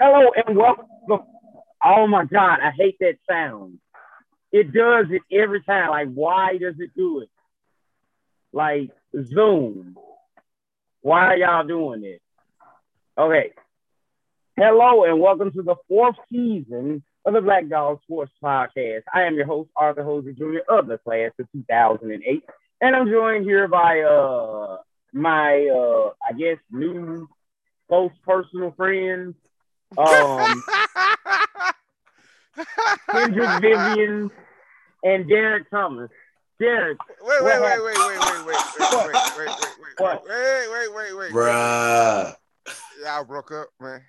Hello and welcome. Oh my God, I hate that sound. It does it every time. Like, why does it do it? Like Zoom. Why are y'all doing this? Okay. Hello and welcome to the fourth season of the Black Dog Sports Podcast. I am your host, Arthur Hosey Jr. of the class of 2008. And I'm joined here by uh my uh I guess new close personal friends. Um Kendrick Vivian and Derek Thomas. Derek. Wait, what wait, wait, happened? wait, wait, wait, wait, wait, wait, wait, wait, wait, What? wait, wait, wait, wait. Bruh. Y'all broke up, man.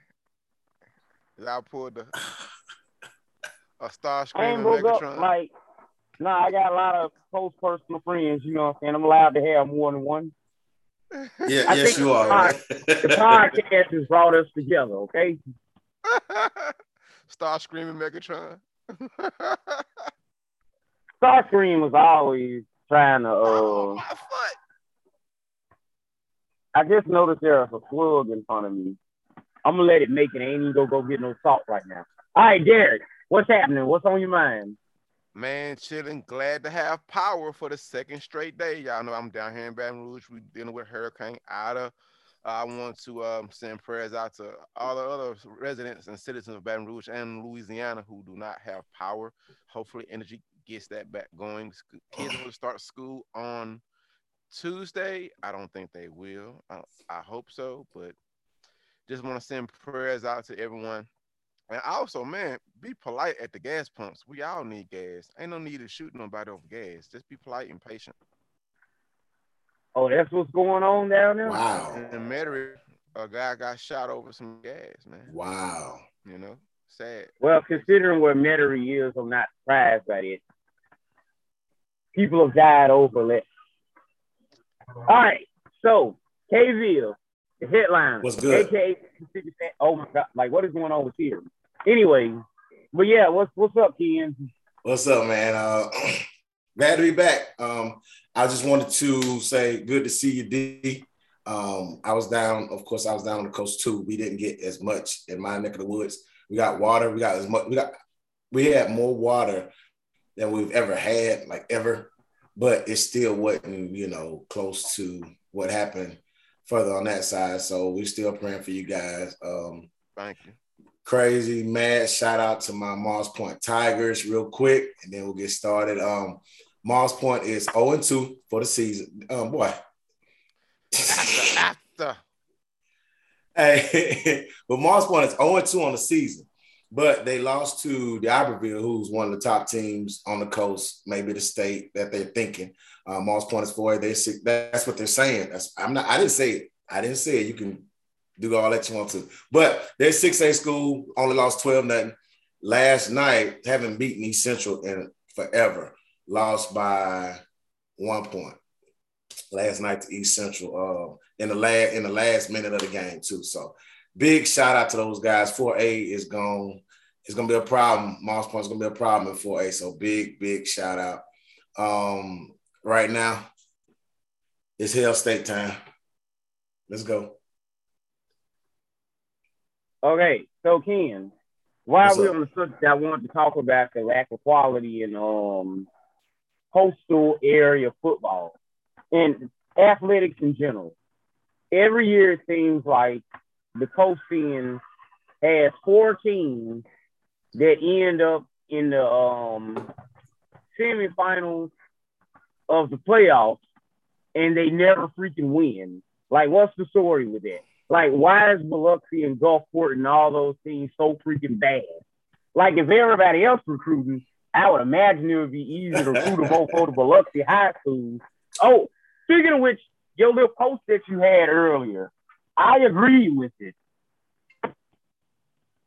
Y'all pulled the a star I screen ain't on broke up Megatron. like nah, I got a lot of close personal friends, you know what I'm saying? I'm allowed to have more than one. Yeah, I yes, think you are. the Right? The podcast has brought us together, okay? star screaming Megatron. Starscream was always trying to oh uh my foot. I just noticed there's a slug in front of me. I'm gonna let it make it. I ain't even gonna go get no salt right now. All right, Derek, what's happening? What's on your mind? Man, chilling. Glad to have power for the second straight day. Y'all know I'm down here in Baton Rouge. We dealing with Hurricane Ida. I want to um, send prayers out to all the other residents and citizens of Baton Rouge and Louisiana who do not have power. Hopefully, energy gets that back going. Kids will start school on Tuesday. I don't think they will. I, I hope so, but just want to send prayers out to everyone. And also, man, be polite at the gas pumps. We all need gas. Ain't no need to shoot nobody over gas. Just be polite and patient. Oh, that's what's going on down there. Wow. In Metairie, a guy got shot over some gas, man. Wow. You know, sad. Well, considering where Metairie is, I'm not surprised by it. People have died over it. All right, so KVille, the headline. What's good? AKA, oh my God, like what is going on with here? Anyway, but yeah, what's what's up, Ken? What's up, man? Uh, glad to be back. Um, I just wanted to say good to see you, D. Um, I was down, of course, I was down on the coast too. We didn't get as much in my neck of the woods. We got water. We got as much. We got. We had more water than we've ever had, like ever. But it still wasn't, you know, close to what happened further on that side. So we're still praying for you guys. Um, Thank you. crazy mad shout out to my Moss Point Tigers real quick and then we'll get started um Moss Point is 0 and 2 for the season. Um boy. After, hey but Moss Point is 0 and 2 on the season but they lost to D'Iberville who's one of the top teams on the coast maybe the state that they're thinking. Uh, Moss Point is 4 they six that's what they're saying. That's I'm not I didn't say it. I didn't say it. You can do all that you want to. But they're 6A school, only lost 12 nothing. Last night, haven't beaten East Central in forever. Lost by one point. Last night to East Central uh, in the last in the last minute of the game, too. So big shout out to those guys. 4A is gone. It's gonna be a problem. Moss Point's gonna be a problem in 4A. So big, big shout out. Um, right now, it's Hail State time. Let's go. Okay, so Ken, while What's we're up? on the subject, I wanted to talk about the lack of quality and um coastal area football and athletics in general. Every year it seems like the coast end has four teams that end up in the um semifinals of the playoffs and they never freaking win. Like, what's the story with that? Like, why is Biloxi and Gulfport and all those teams so freaking bad? Like, if everybody else recruiting, I would imagine it would be easy to recruit them both for the Biloxi high school. Oh, speaking of which, your little post that you had earlier, I agree with it.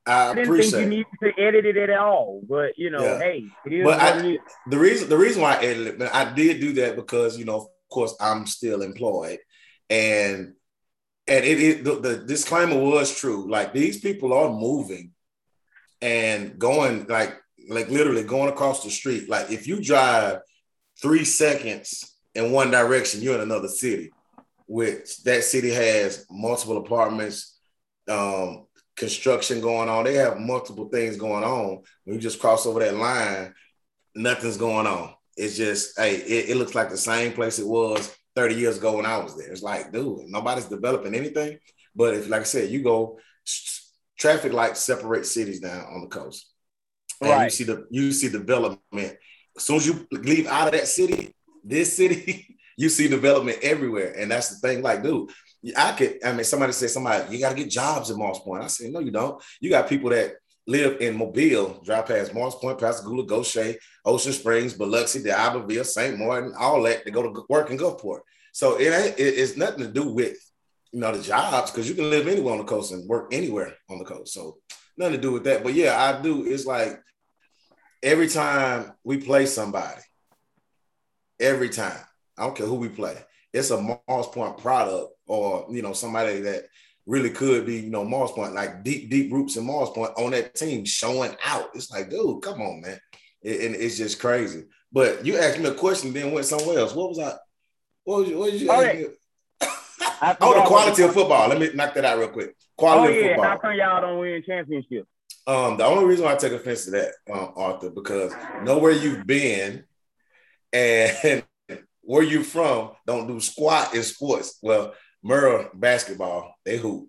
I I didn't think you needed to edit it at all, but you know, Yeah. hey, it is But I- it is. the reason the reason why I edited it, but I did do that because you know, of course, I'm still employed, and and it is the, the disclaimer was true. Like these people are moving and going like like literally going across the street. Like if you drive three seconds in one direction, you're in another city. Which that city has multiple apartments, um, construction going on. They have multiple things going on. When you just cross over that line, nothing's going on. It's just, hey, it, it looks like the same place it was 30 years ago when I was there. It's like, dude, nobody's developing anything. But if, like I said, you go, traffic lights separate cities down on the coast. And right. you see the you see development. As soon as you leave out of that city, this city, you see development everywhere. And that's the thing. Like, dude, I could, I mean, somebody said somebody, you got to get jobs at Moss Point. I said, no, you don't. You got people that live in Mobile, drive past Moss Point, Pascagoula, Gautier, Ocean Springs, Biloxi, D'Iberville, St. Martin, all that to go to work in Gulfport. So it ain't, it, it's nothing to do with, you know, the jobs because you can live anywhere on the coast and work anywhere on the coast. So nothing to do with that. But yeah, I do. It's like every time we play somebody, every time, I don't care who we play, it's a Moss Point product or, you know, somebody that really could be, you know, Moss Point, like deep, deep roots in Moss Point on that team showing out. It's like, dude, come on, man. It, and it's just crazy. But you asked me a question, then went somewhere else. What was I? What was you? What did you oh, ask me? oh, the quality of football. Let me knock that out real quick. Oh, quality oh, yeah. of football. How come y'all don't win championships? Um, the only reason why I take offense to that, um, Arthur, because know where you've been and where you from don't do squat in sports. Well, Murrah basketball, they hoop.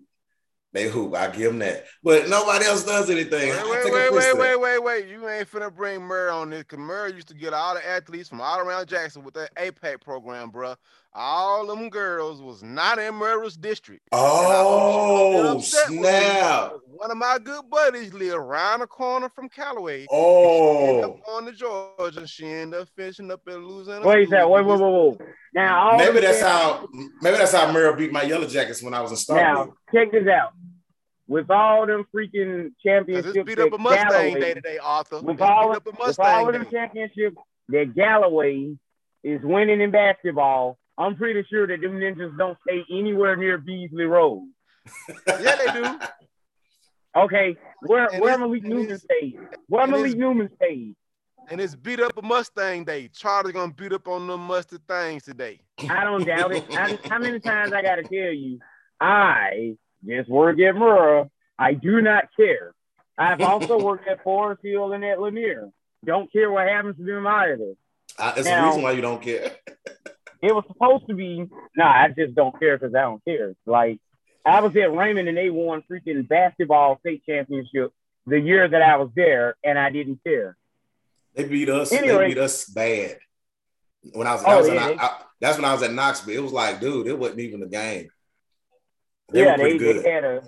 They hoop. I give them that. But nobody else does anything. Wait, wait, wait, wait, wait, wait, wait. You ain't finna bring Murrah on this because Murrah used to get all the athletes from all around Jackson with that APAC program, bro. All them girls was not in Murrah's district. Oh, snap. One of my good buddies live around the corner from Callaway. Oh. on to Georgia. And she ended up finishing up in Louisiana. Wait, that wait, wait, wait, wait. Now, maybe that's how maybe that's how Murrah beat my Yellow Jackets when I was in Star. Now, check this out with all them freaking championships. Beat up a Mustang Callaway, day today, Arthur. With all, with all of them championships that Callaway is winning in basketball, I'm pretty sure that them ninjas don't stay anywhere near Beasley Road. yeah, they do. Okay, where and where Malik Newman stayed? Where Malik Newman stayed? And it's beat up a Mustang day. Charlie's gonna beat up on them mustard things today. I don't doubt it. I, how many times I gotta tell you? I just work at Murrah. I do not care. I've also worked at Forest Hill and at Lanier. Don't care what happens to them either. Uh, it's now, the reason why you don't care. it was supposed to be. No, nah, I just don't care because I don't care. Like I was at Raymond and they won freaking basketball state championship the year that I was there, and I didn't care. They beat us. Anyway, they beat us bad. When I was, oh, was yeah, in, I, that's when I was at Knoxville. It was like, dude, it wasn't even a game. They yeah, they, they, had a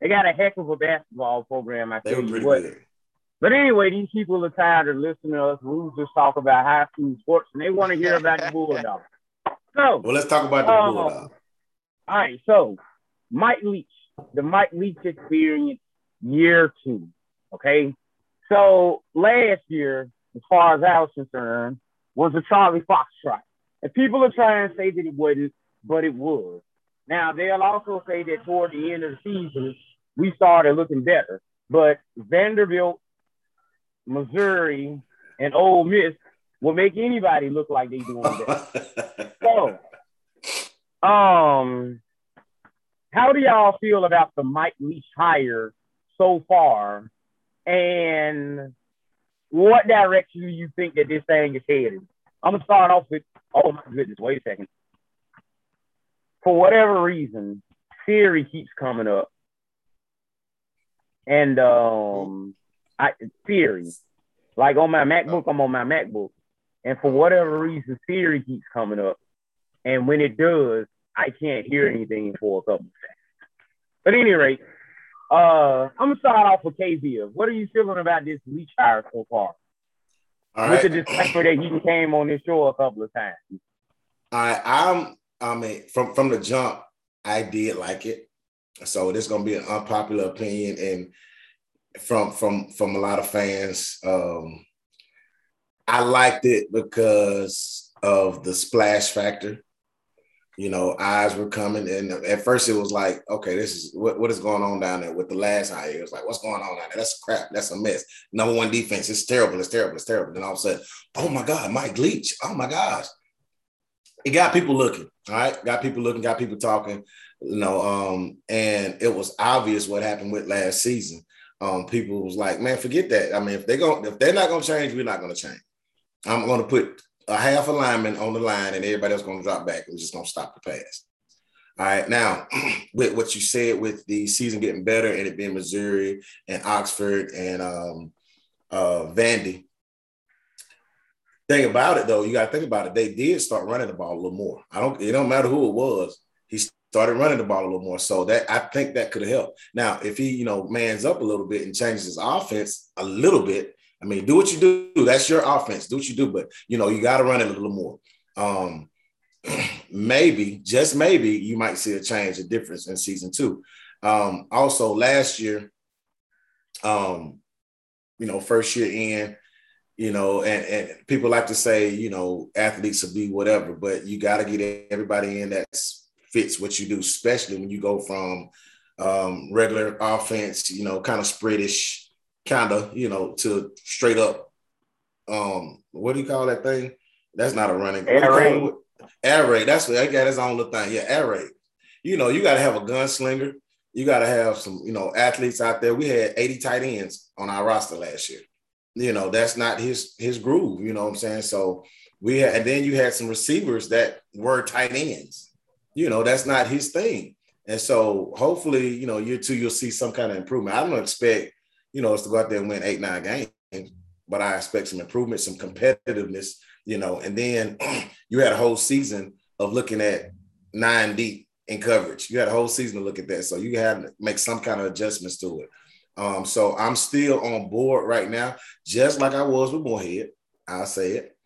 they got a heck of a basketball program. I tell you what. Good. But anyway, these people are tired of listening to us losers talk about high school sports, and they want to hear about the Bulldogs. So, well, let's talk about the uh, Bulldogs. All right, so Mike Leach, the Mike Leach experience, year two. Okay, so last year, as far as I was concerned, was a Charlie Fox strike, and people are trying to say that it wasn't, but it was. Now they'll also say that toward the end of the season, we started looking better. But Vanderbilt, Missouri, and Ole Miss will make anybody look like they doing better. so, um, how do y'all feel about the Mike Leach hire so far? And what direction do you think that this thing is headed? I'm gonna start off with. Oh my goodness! Wait a second for whatever reason, Siri keeps coming up. And um I Siri. Like on my MacBook, I'm on my MacBook. And for whatever reason, Siri keeps coming up. And when it does, I can't hear anything for a couple of seconds. But at any rate, uh, I'm gonna start off with KV. What are you feeling about this Leach hire so far? All with right. the disclaimer that he came on this show a couple of times. All right, I'm I mean, from from the jump, I did like it. So this is gonna be an unpopular opinion, and from from from a lot of fans, um, I liked it because of the splash factor. You know, eyes were coming, and at first it was like, okay, this is what, what is going on down there with the last hire. It was like, what's going on down there? That's crap. That's a mess. Number one defense. It's terrible. It's terrible. It's terrible. Then all of a sudden, oh my God, Mike Leach. Oh my gosh it got people looking. All right, got people looking, got people talking. You know, um, and it was obvious what happened with last season. Um, people was like, man, forget that. I mean, if they're going if they're not gonna change, we're not gonna change. I'm gonna put a half a lineman on the line and everybody else gonna drop back. We're just gonna stop the pass. All right. Now, with what you said with the season getting better and it being Missouri and Oxford and um, uh, Vandy, thing about it though, you got to think about it. They did start running the ball a little more. I don't. It don't matter who it was. He started running the ball a little more. So that I think that could have helped. Now, if he you know mans up a little bit and changes his offense a little bit, I mean, do what you do. That's your offense. Do what you do. But you know, you got to run it a little more. Um, maybe, just maybe, you might see a change, a difference in season two. Um, also, last year, um, you know, first year in, you know, and, and people like to say, you know, athletes will be whatever, but you got to get everybody in that fits what you do, especially when you go from um, regular offense, you know, kind of spreadish, kind of, you know, to straight up. Um, what do you call that thing? That's not a running. Air raid. Air raid. That's what I got his own little thing. Yeah, air raid. You know, you got to have a gunslinger. You got to have some, you know, athletes out there. We had 80 tight ends on our roster last year. You know, that's not his his groove. You know what I'm saying? So we had, and then you had some receivers that were tight ends. You know, that's not his thing. And so hopefully, you know, year two, you'll see some kind of improvement. I don't expect, you know, us to go out there and win eight, nine games, but I expect some improvement, some competitiveness, you know, and then you had a whole season of looking at nine deep in coverage. You had a whole season to look at that. So you had to make some kind of adjustments to it. Um, so I'm still on board right now, just like I was with Moorhead. I'll say it.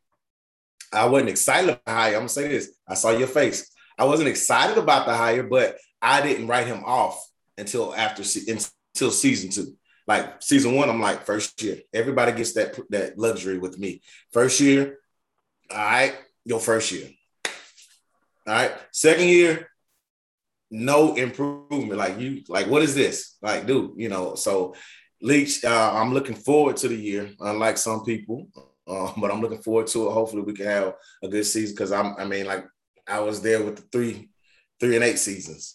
I wasn't excited about the hire. I'm gonna say this. I saw your face. I wasn't excited about the hire, but I didn't write him off until after until season two. Like season one, I'm like first year. Everybody gets that that luxury with me. First year, all right, your first year. All right, second year, no improvement. Like you, like what is this? Like, dude, you know. So, Leach, uh, I'm looking forward to the year. Unlike some people, uh, but I'm looking forward to it. Hopefully, we can have a good season because I'm. I mean, like I was there with the three, three and eight seasons.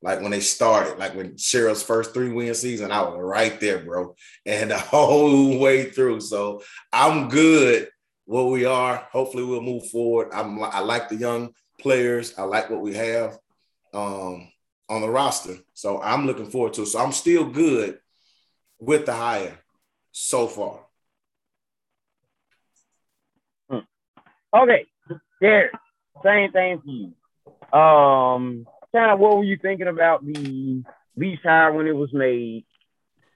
Like when they started, like when Sherrill's first three win season, I was right there, bro, and the whole way through. So I'm good where we are. Hopefully, we'll move forward. I'm I like the young players. I like what we have um, on the roster. So I'm looking forward to it. So I'm still good with the hire so far. Hmm. Okay, Derek, same thing for you. Um, kind of what were you thinking about the Leach hire when it was made?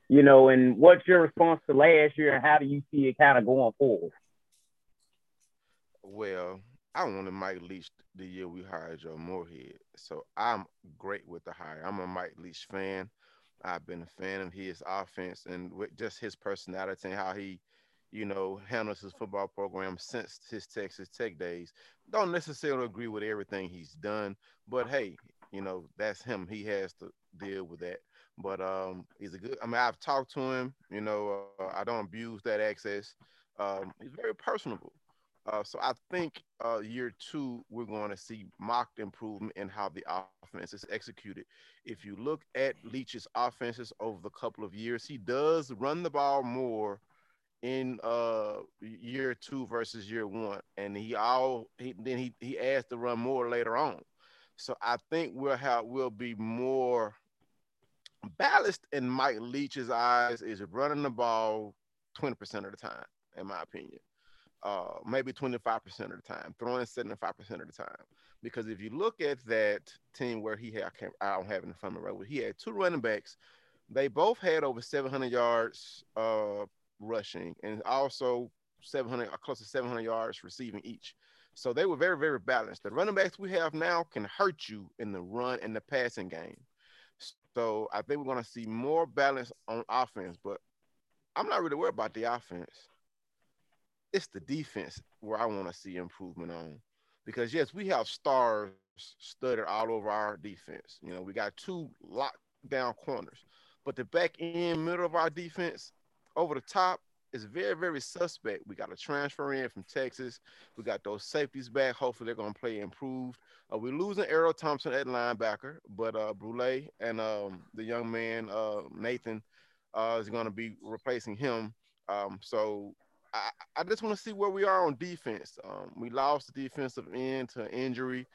You know, and what's your response to last year, and how do you see it kind of going forward? Well, I wanted Mike Leach the year we hired Joe Moorhead, so I'm great with the hire. I'm a Mike Leach fan. I've been a fan of his offense and with just his personality and how he you know, handles his football program since his Texas Tech days. Don't necessarily agree with everything he's done, but hey, you know, that's him. He has to deal with that. But um, he's a good. I mean, I've talked to him. You know, uh, I don't abuse that access. Um, he's very personable. Uh, so I think uh, year two, we're going to see mocked improvement in how the offense is executed. If you look at Leach's offenses over the couple of years, he does run the ball more in uh year two versus year one, and he all he, then he he adds to run more later on. So I think we'll have we'll be more balanced in Mike Leach's eyes is running the ball 20% of the time, in my opinion. Uh, maybe 25% of the time, throwing 75% of the time. Because if you look at that team where he had, I, can't, I don't have it in front of me right, he had two running backs. They both had over 700 yards uh, rushing and also 700 uh, close to 700 yards receiving each. So they were very, very balanced. The running backs we have now can hurt you in the run and the passing game. So I think we're going to see more balance on offense, but I'm not really worried about the offense. It's the defense where I want to see improvement on. Because yes, we have stars studded all over our defense. You know, we got two lockdown corners, but the back end middle of our defense, over the top, is very, very suspect. We got a transfer in from Texas. We got those safeties back. Hopefully, they're gonna play improved. Uh, we're losing Erroll Thompson at linebacker, but uh, Brule and um, the young man uh, Nathan uh, is gonna be replacing him. Um, so I, I just want to see where we are on defense. Um, we lost the defensive end to injury,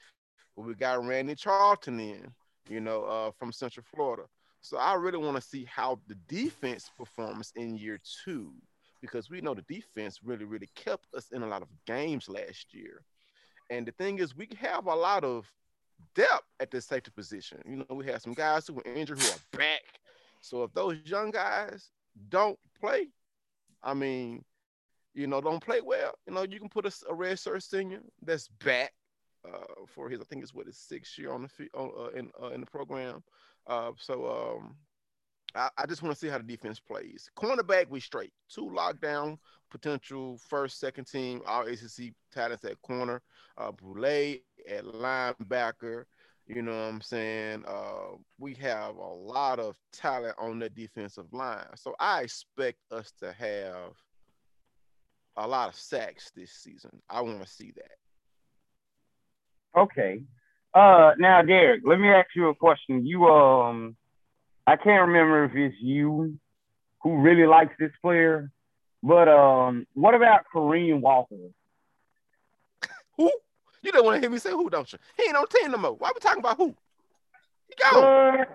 but we got Randy Charlton in, you know, uh, from Central Florida. So I really want to see how the defense performs in year two because we know the defense really, really kept us in a lot of games last year. And the thing is, we have a lot of depth at the safety position. You know, we have some guys who were injured who are back. So if those young guys don't play, I mean, you know, don't play well, you know, you can put a, a red shirt senior that's back uh, for his, I think it's what his sixth year on the uh, in uh, in the program. Uh, so um, I, I just want to see how the defense plays. Cornerback, we straight two lockdown potential first, second team all ACC talents at corner. Uh, Brule at linebacker. You know what I'm saying? Uh, we have a lot of talent on the defensive line. So I expect us to have a lot of sacks this season. I want to see that. Okay. Uh, now, Derek, let me ask you a question. You, um, I can't remember if it's you who really likes this player, but um, what about Kareem Walker? Who? You don't want to hear me say who, don't you? He ain't on team no more. Why we talking about who? He gone. Uh,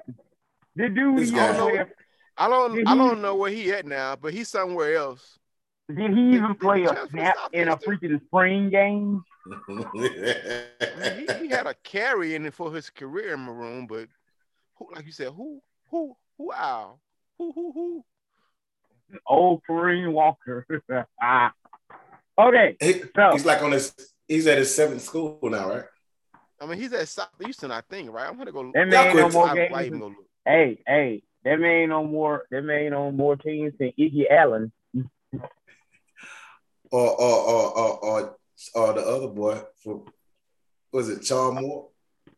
the dude, he guy. over I don't. I don't know where he at now, but he's somewhere else. did he even play a snap in a freaking spring game? I he, he had a carry in it for his career in Maroon, but who, like you said, who, who, who, Al, who, who, who? Old Kareem Walker. Okay, He- so he's like on his. He's at his seventh school now, right? I mean, he's at Southeastern, I think, right? I'm gonna go. That man I'll no more games I'll look. hey, hey, that man no more. That man on more teams than Iggy Allen. Or or or or, or, or the other boy for was it Charles Moore?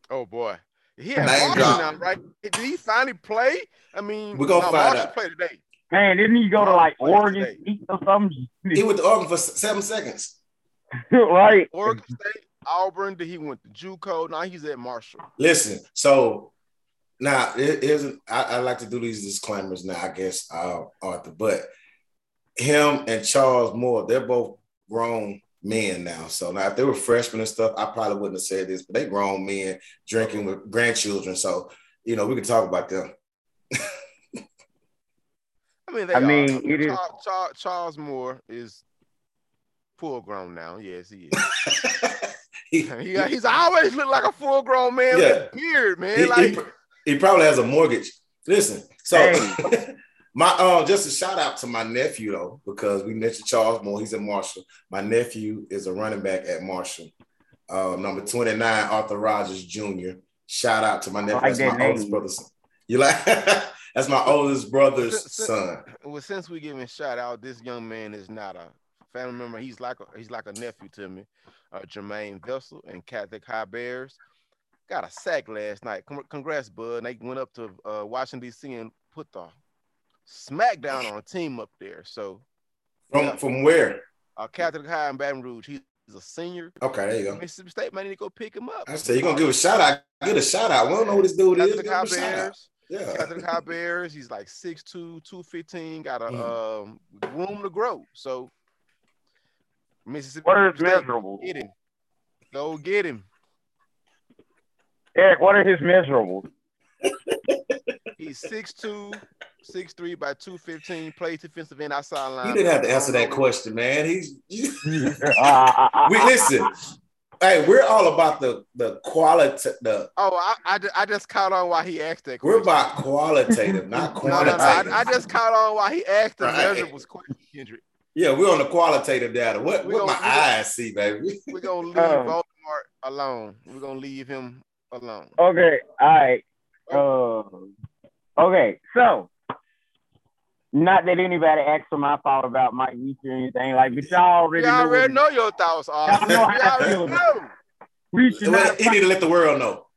Oh boy, he had Name Marshall now, right? Did he finally play? I mean, we're gonna no, find Marshall out. played today. Man, didn't he go to like Oregon today. State or something? He went to Oregon for seven seconds. right. Oregon State, Auburn. Did he went to JUCO? Now he's at Marshall. Listen, so now it isn't. I, I like to do these disclaimers now. I guess uh, Arthur, but him and Charles Moore, they're both grown men now. So now, if they were freshmen and stuff, I probably wouldn't have said this, but they grown men drinking with grandchildren. So you know, we can talk about them. I mean, they I are. mean, it is- Charles, Charles, Charles Moore is full grown now. Yes, he is. he, he, he's always looked like a full grown man Yeah. with a beard, man. he, he like, pr- he probably has a mortgage. Listen, so Hey. My uh, just a shout out to my nephew though, because we mentioned Charles Moore. He's at Marshall. My nephew is a running back at Marshall. Uh, number twenty nine, Arthur Rogers Jr. Shout out to my nephew. like That's that my oldest brother's son. You like? That's my oldest brother's son. well, since we giving shout out, this young man is not a family member. He's like a, he's like a nephew to me. Uh, Jermaine Vessel and Catholic High Bears got a sack last night. Congrats, bud. And they went up to uh, Washington D.C. and put the smackdown on a team up there. So From Yeah. from where? uh, Catholic High in Baton Rouge. He's a senior. Okay, there you go. Mississippi State might need to go pick him up. I say you're gonna give a shout out. Get a shout out. We don't know who this dude is. Catholic Give him High a. Bears. Yeah. Catholic High Bears. He's like 6'2", 215, got a Mm. um, room to grow. So Mississippi What are his State, measurables? Get him. Go get him. Eric, what are his measurables? He's 6'2", 6'3", by 215, plays defensive end outside line. You didn't have to answer that question, man. He's we listen. Hey, we're all about the the quality. The Oh, I, I, I just caught on why he asked that we're about qualitative, not No, no, no. I, quantitative. I just caught on why he asked the Right. measurables question, Kendrick. yeah, we're on the qualitative data. What We what my gonna- we eyes see, baby. We're going to leave. Voldemort alone. We're going to leave him alone. okay, all right. Uh, okay, so not that anybody asked for my thought about Mike Leach or anything like, but y'all already We know. already what- know your thoughts, Austin. We Y'all know how I feel already about know. We should not. He need to let the world know.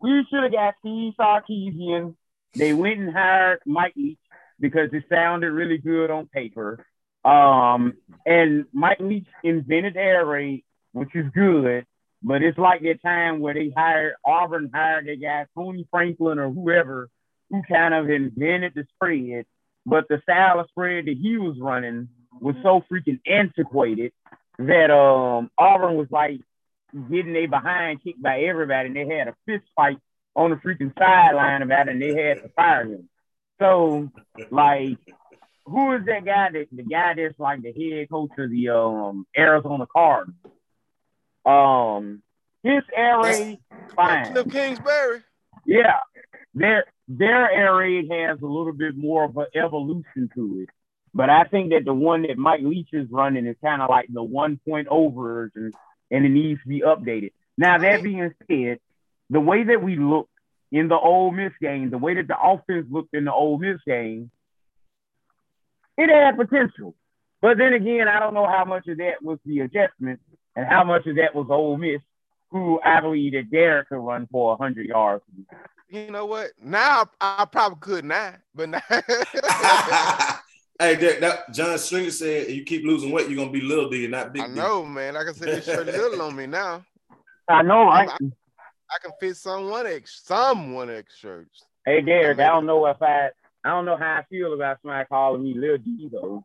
We should have got Steve Sarkisian. They went and hired Mike Leach because it sounded really good on paper. Um, and Mike Leach invented air raid, which is good, but it's like that time where they hired Auburn hired that guy Tony Franklin or whoever who kind of invented the spread, but the style of spread that he was running was so freaking antiquated that um Auburn was like getting they behind kicked by everybody, and they had a fist fight on the freaking sideline about it, and they had to fire him. So, like, who is that guy? That the guy that's like the head coach of the um Arizona Cardinals. Um, his air raid fine. Cliff Kingsbury. Yeah, their their air raid has a little bit more of an evolution to it. But I think that the one that Mike Leach is running is kind of like the 1.0 version, and it needs to be updated. Now that being said, the way that we look in the Ole Miss game, the way that the offense looked in the Ole Miss game, it had potential. But then again, I don't know how much of that was the adjustment and how much of that was Ole Miss, who I believe that Derek could run for 100 yards. You know what? Now I, I probably could not, but now. hey, that, that John Stringer said, "You keep losing weight, you're gonna be little D, not big." I know, man. Like I said, this shirt little on me now. I know, right? I, I can fit some one X, some one X shirts. Hey, Derek, I don't know if I, I don't know how I feel about somebody calling me Lil D though.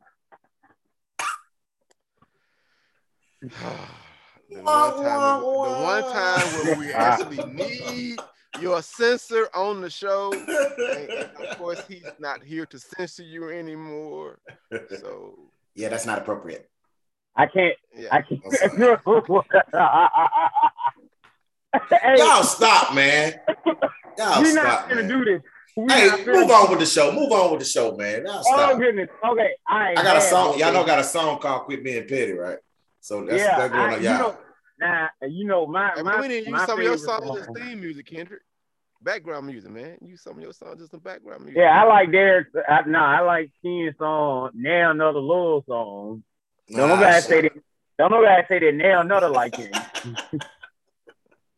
the, one time, the one time where we actually need your censor on the show. And, and of course, he's not here to censor you anymore. So yeah, that's not appropriate. I can't. Yeah. I can't. hey, Y'all stop, man. Y'all we're stop, not gonna man. do this. We're Hey, not gonna- move on with the show. Move on with the show, man. Y'all Oh goodness. Okay. I, I got a song. Y'all know I got a song called "Quit Being Petty," right? So that's yeah. that's going I, on. you Y'all. know, nah, you know my my. we didn't use some of your songs as theme music, Kendrick. Background music, man. Use some of your songs as some background music. Yeah, I like Derek. I, no, I like Ken's song. Now another love song. Don't nobody shit. say that. Don't nobody say that. Now another like it.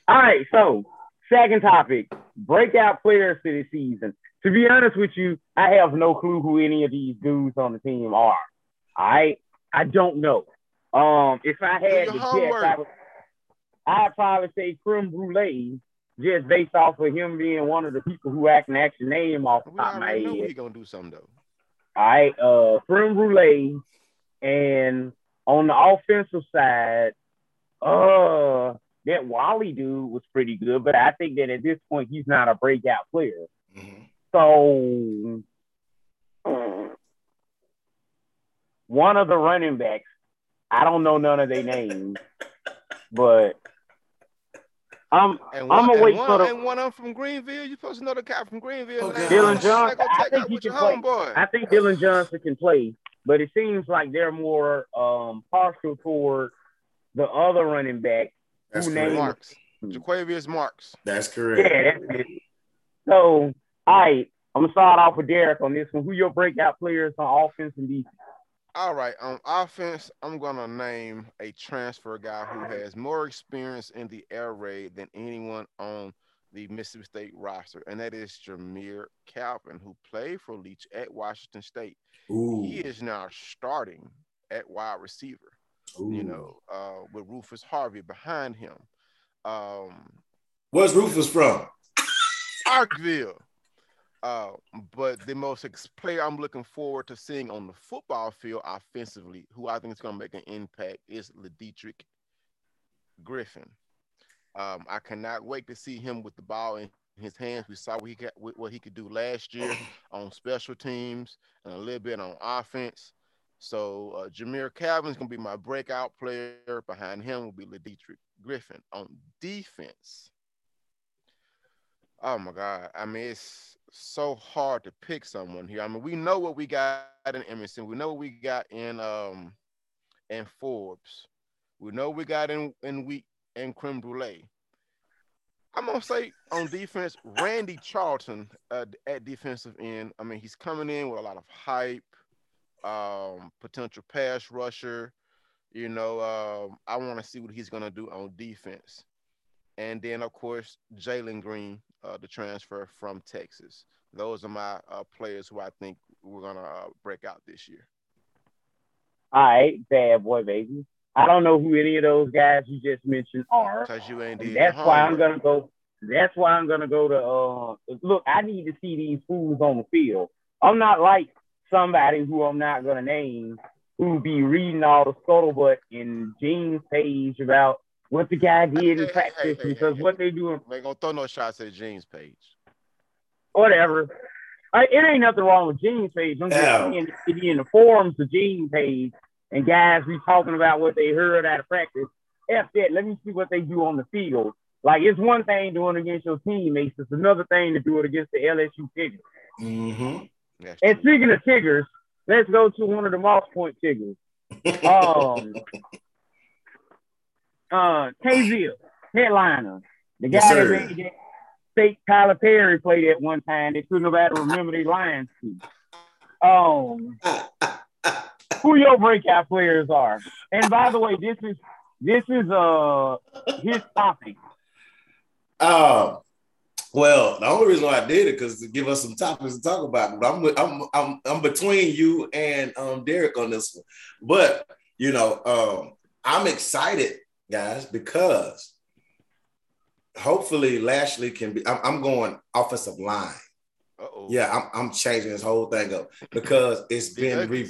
All right, so second topic: breakout players for the season. To be honest with you, I have no clue who any of these dudes on the team are. I I don't know. Um, if I had to guess. I would, I'd probably say Creme Brulee, just based off of him being one of the people who I can actually name off the top of my head. he gonna do something though. All right, uh, creme brulee, and on the offensive side, uh, that Wally dude was pretty good, but I think that at this point he's not a breakout player. Mhm. So, uh, one of the running backs, I don't know none of their names, but I'm And I'ma one, and wait one, for the- and one of them from Greenville. You supposed to know the guy from Greenville. Oh, Dylan Johnson. I think he can play. homeboy. I think Dylan Johnson can play, but it seems like they're more um, partial toward the other running back. That's Who named- Marks. Jo'quavious Marks. That's Yeah, correct. that's it. So, all right, I'm gonna start off with Derek on this one. Who your breakout players on offense and defense? All right. On offense, I'm gonna name a transfer guy who has more experience in the air raid than anyone on the Mississippi State roster, and that is Jamire Calvin, who played for Leach at Washington State. Ooh, He is now starting at wide receiver. ooh. You know, uh, with Rufus Harvey behind him. Um, where's Rufus from? Arkville. Uh, but the most ex- player I'm looking forward to seeing on the football field offensively, who I think is going to make an impact, is Lideatrick Griffin. Um, I cannot wait to see him with the ball in his hands. We saw what he got, what he could do last year on special teams and a little bit on offense. So uh, Jamire Calvin is going to be my breakout player. Behind him will be Lideatrick Griffin on defense. Oh my God. I mean, it's so hard to pick someone here. I mean, we know what we got in Emerson. We know what we got in um in Forbes. We know we got in in week in creme brulee. I'm gonna say on defense, Randy Charlton uh, at defensive end. I mean, he's coming in with a lot of hype, um, potential pass rusher. You know, um, I want to see what he's gonna do on defense. And then, of course, Jalen Green, uh, the transfer from Texas. Those are my uh, players who I think we're gonna uh, break out this year. All right, bad boy, baby. I don't know who any of those guys you just mentioned are. Cause you ain't And that's why I'm gonna go. That's why I'm gonna go to. Uh, look, I need to see these fools on the field. I'm not like somebody who I'm not gonna name who be reading all the scuttlebutt in Gene's page about what the guy did Hey, in hey, practice hey, hey, because hey. what they doing, They ain't gonna throw no shots at James page. whatever. I, it ain't nothing wrong with Gene's page. I'm just Yeah. saying it in the forums of Gene page and guys be talking about what they heard out of practice. F that. Let me see what they do on the field. Like it's one thing doing it against your teammates. It's another thing to do it against the LSU Tigers. Mm-hmm. And speaking of Tigers, let's go to one of the Moss Point Tigers. Um, uh, KZ, headliner, the guy Yes, that made that fake Tyler Perry play that one time. They couldn't nobody remember their lines to. Um, who your breakout players are. And by the way, this is this is uh his topic. Um, well, the only reason why I did it because to give us some topics to talk about. But I'm I'm I'm I'm between you and um Derek on this one. But you know, um, I'm excited, guys, because hopefully Lashley can be. I'm, I'm going offensive line. Uh-oh. Yeah, I'm I'm changing this whole thing up because it's been re,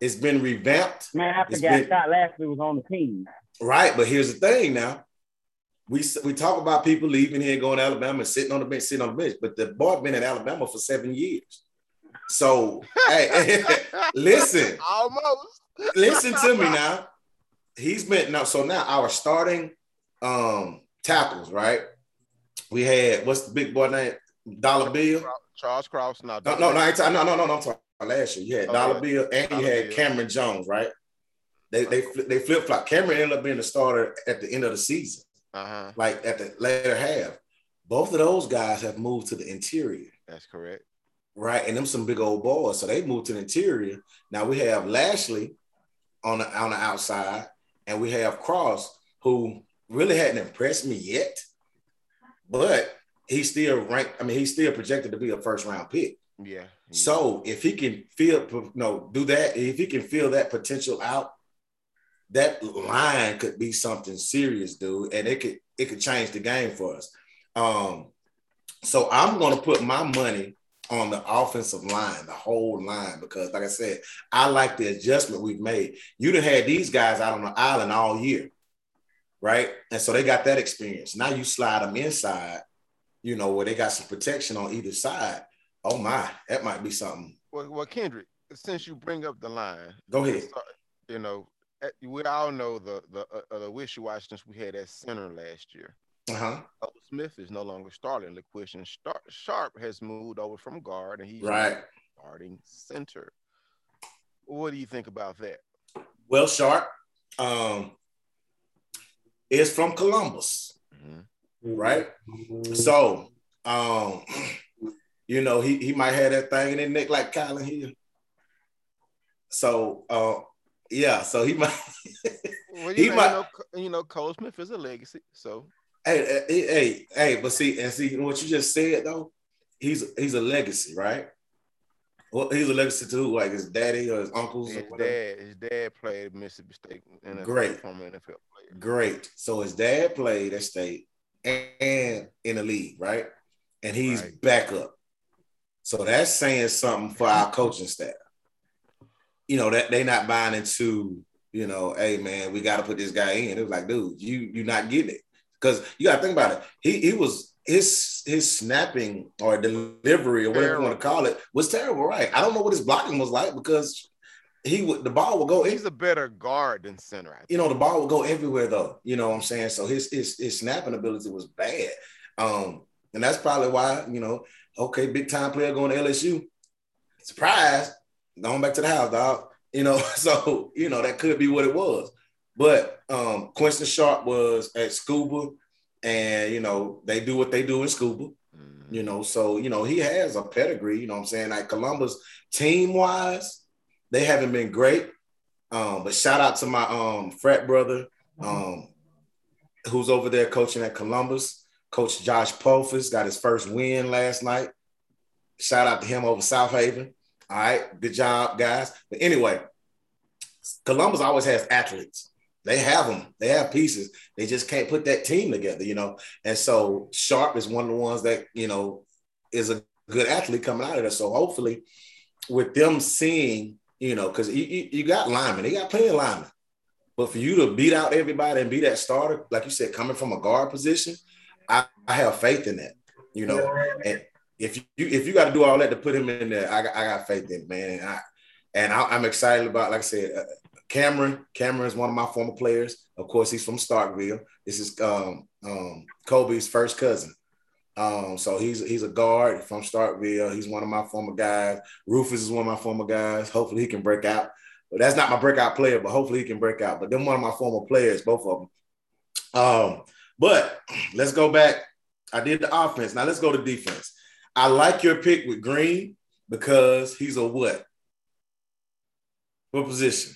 it's been revamped. Man, I forgot been- Scott Lashley was on the team. Right, but here's the thing now. We we talk about people leaving here, going to Alabama, and sitting on the bench, sitting on the bench. But the boy been in Alabama for seven years. So hey, listen, Almost. listen to me now. He's been now. So now our starting um tackles, right? We had what's the big boy name? Dollar Bill. Charles Cross. No, No, no, no, I ain't talking- no, no, no, no. I'm talking last year. You had Oh, Dollar yeah. Bill and you had. Cameron Jones, right? They they they flip flop. Cameron ended up being the starter at the end of the season, Uh-huh. like at the later half. Both of those guys have moved to the interior, That's correct. right? And them some big old boys, so they moved to the interior. Now we have Lashley on the on the outside, and we have Cross, who really hadn't impressed me yet, but he's still ranked. I mean, he's still projected to be a first round pick. Yeah. So if he can feel, no, do that, if he can feel that potential out, that line could be something serious, dude, and it could it could change the game for us. Um, so I'm gonna put my money on the offensive line, the whole line, because like I said, I like the adjustment we've made. You'd have had these guys out on the island all year, right? And so they got that experience. Now you slide them inside, you know, where they got some protection on either side. Oh my, that might be something. well, well, Kendrick, since you bring up the line, Go ahead. you know, we all know the the uh, the wishy-washiness we had at center last year. Uh-huh. Smith is no longer starting. LaQuinston Star- Sharp has moved over from guard, and he's Right. starting center. What do you think about that? Well, Sharp um, is from Columbus, Mhm. right? So, um, you know, he, he might have that thing in his neck like Kylan Hill. So, uh, yeah, so he might. Well, He know, might- you know, you know, Cole Smith is a legacy, so hey, hey, hey, hey, but see, and see what you just said though. He's he's a legacy, right? Well, he's a legacy to who? Like his daddy or his uncles or his whatever. dad, his dad played Mississippi State, NFL, Great. former NFL player. Great. So his dad played at state and in the league, right? And he's Right. back up. So that's saying something for our coaching staff. You know, that they're not buying into, you know, hey man, we got to put this guy in. It was like, dude, you you not getting it. Because you gotta think about it. He he was his his snapping or delivery or whatever you want to call it was terrible, right? I don't know what his blocking was like because he would the ball would go He's a better guard than center. You know, the ball would go everywhere though. You know what I'm saying? So his his his snapping ability was bad. Um, and that's probably why, you know, okay, big time player going to LSU. Surprise, going back to the house, dog. You know, so you know, that could be what it was. But um Quincy Sharp was at Scuba, and you know, they do what they do in Scuba Mhm. you know. So you know he has a pedigree you know what i'm saying? Like columbus team wise they haven't been great. Um but shout out to my um frat brother um who's over there coaching at columbus. Coach josh Pofus got his first win last night. Shout out to him over south haven. All right good job guys. But anyway Columbus always has athletes. They have them. They have pieces. They just can't put that team together, you know. And so Sharp is one of the ones that you know is a good athlete coming out of there. So hopefully, with them seeing, you know, because you, you, you, got linemen, they got plenty of linemen. But for you to beat out everybody and be that starter, like you said, coming from a guard position, I, I have faith in that, you know. And if you if you got to do all that to put him in there, I, I got faith in it, man. And I and I, am excited about, like I said, uh, Cameron. Cameron is one of my former players. Of course, he's from Starkville. This is um, um, Kobe's first cousin. Um, so he's he's a guard from Starkville. He's one of my former guys. Rufus is one of my former guys. Hopefully he can break out. But that's not my breakout player, but hopefully he can break out. But then one of my former players, both of them. Um, but let's go back. I did the offense. Now let's go to defense. I like your pick with Green because he's a what? What position?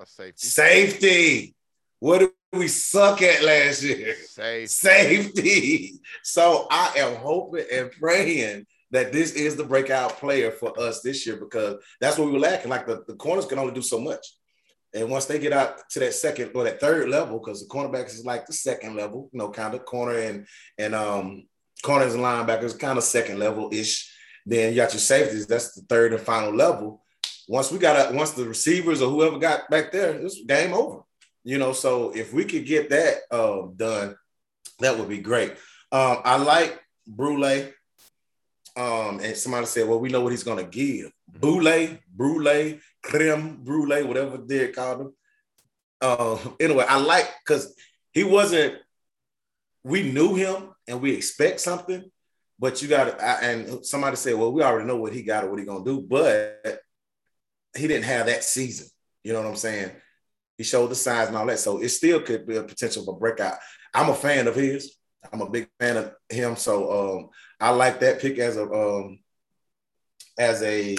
A safety. Safety. What did we suck at last year? Safety. Safety. So I am hoping and praying that this is the breakout player for us this year because that's what we were lacking. Like the, the corners can only do so much. And once they get out to that second or that third level, because the cornerbacks is like the second level, you know, kind of corner and and um corners and linebackers, kind of second level ish. Then you got your safeties, that's the third and final level. Once we got once the receivers or whoever got back there, it's game over. You know, so if we could get that uh, done, that would be great. Um, I like Brule. Um, and somebody said, well, we know what he's gonna give. Boule, Brule, creme brulee, whatever they called him. Uh, anyway, I like because he wasn't. We knew him and we expect something, but you got to. And somebody said, "Well, we already know what he got or what he gonna do," but he didn't have that season. You know what I'm saying? He showed the signs and all that. So it still could be a potential for breakout. I'm a fan of his. I'm a big fan of him. So um, I like that pick as a um, as a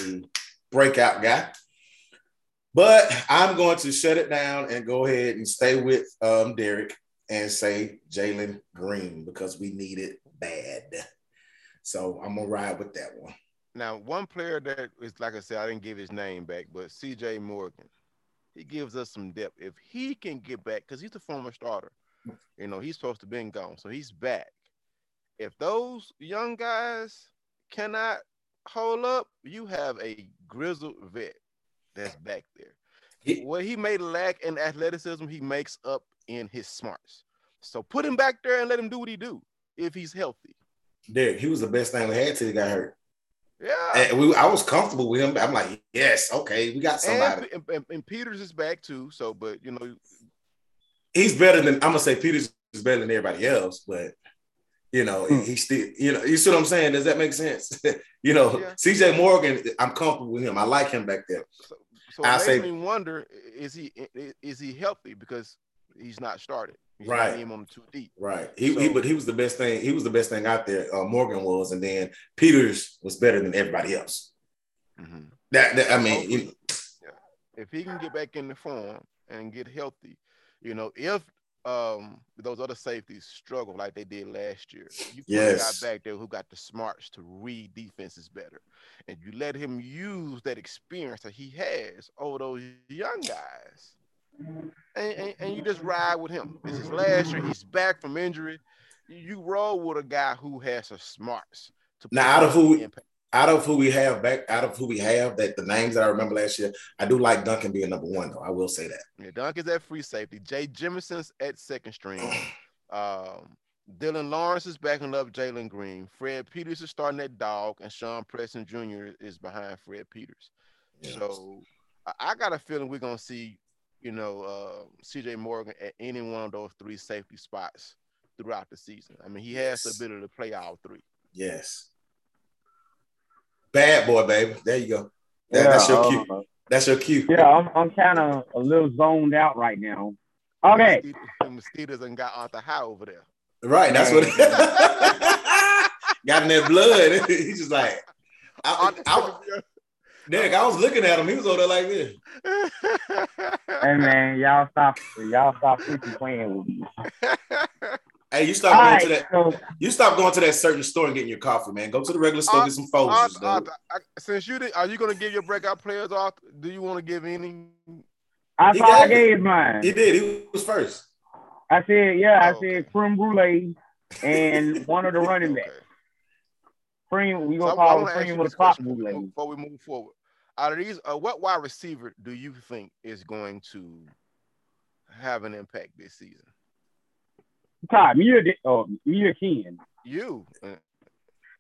breakout guy. But I'm going to shut it down and go ahead and stay with um, Derek and say Jalen Green because we need it bad. So I'm gonna ride with that one. Now, one player that is like I said, I didn't give his name back, but CJ Morgan he gives us some depth. If he can get back, because he's a former starter, you know, he's supposed to be gone, so he's back. If those young guys cannot hold up, you have a grizzled vet that's back there. He, what he may lack in athleticism, he makes up in his smarts. So put him back there and let him do what he do if he's healthy. Derek, he was the best thing we had till he got hurt. Yeah, and we, I was comfortable with him. I'm like, yes, okay, we got somebody. And, and, and, Peters is back too. So, but you know, he's better than I'm gonna say. Peters is better than everybody else, but you know, hmm. he still, you know, you see what I'm saying? Does that make sense? you know, yeah. CJ Morgan, I'm comfortable with him. I like him back there. So, so I say, me wonder: is he is he healthy because he's not started? He's right. Him too deep. Right. He, so, he, but he was the best thing. He was the best thing out there. Uh, Morgan was, and then Peters was better than everybody else. Mm-hmm. That, that, I mean, yeah. if he can get back in the form and get healthy, you know, if um those other safeties struggle like they did last year, you put yes. a back there who got the smarts to read defenses better, and you let him use that experience that he has over those young guys and, and, and, you just ride with him. This is last year. He's back from injury. You roll with a guy who has the smarts. To now, out of who, out of who we have back, out of who we have, that the names that I remember last year, I do like Duncan being number one, though. I will say that. Yeah, Duncan's at free safety. Jay Jimison's at second string. um, Dylan Lawrence is backing up Jalen Green. Fred Peters is starting at dog, and Shawn Preston Jr. is behind Fred Peters. Yes. So I got a feeling we're gonna see you know, uh, CJ Morgan at any one of those three safety spots throughout the season. I mean, he has yes. the ability to play all three. Yes. Bad boy, baby. There you go. That, yeah, that's your cue. Uh, that's your cue. Yeah, I'm, I'm kind of a little zoned out right now. Okay. The mosquitoes and got Arthur High over there. Right. That's what. got in that blood. He's just like, I, I, Derek, I was looking at him. He was over there like this. hey man, y'all stop, y'all stop playing with me. Hey, you stop All going right, to that. So, you stop going to that certain store and getting your coffee, man. Go to the regular store, uh, get some Folgers. Uh, uh, since you did, are you going to give your breakout players off? Do you want to give any? I He thought I gave gave mine. He did. He was first. I said, yeah, I Oh, said creme brulee and one of the running backs. Okay. Cream, we gonna I call want it cream with this a pop brulee. before we move forward. Out of these, uh, what wide receiver do you think is going to have an impact this season? Todd, or Di- oh, me or Ken? You.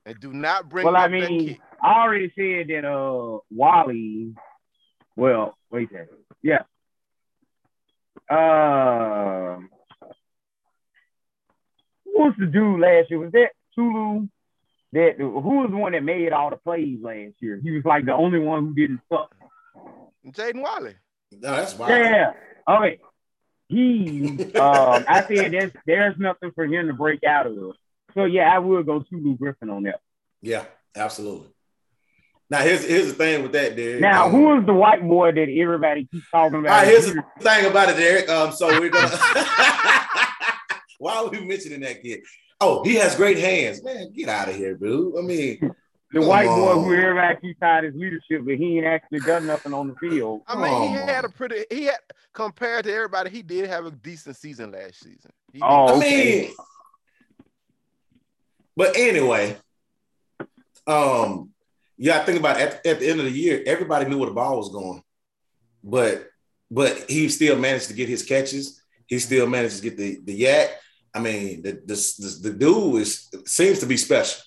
And do not bring Well, I mean. I already said that uh Walley. Well, wait a second. Yeah. Uh, who was the dude last year? Was that Tulu? That who was the one that made all the plays last year? He was like the only one who didn't suck. Jaden Walley. No, that's wild. Yeah. Okay. He, um, I said there's there's nothing for him to break out of. So yeah, I will go Tulu Griffin on that. Yeah, absolutely. Now here's here's the thing with that, Derek. Now, Um, who is the white boy that everybody keeps talking about? right, here's the thing about it, Derek. Um, so we're gonna. Why are we mentioning that kid? Oh, he has great hands, man. Get out of here, dude. I mean, the come white boy who everybody keeps out his leadership, but he ain't actually done nothing on the field. I mean, he had a pretty. He had compared to everybody. He did have a decent season last season. He did. Oh, I okay. mean, but anyway, um, you got to think about at, at the end of the year, everybody knew where the ball was going, but but he still managed to get his catches. He still managed to get the the yak. I mean, the the, the, the dude is seems to be special.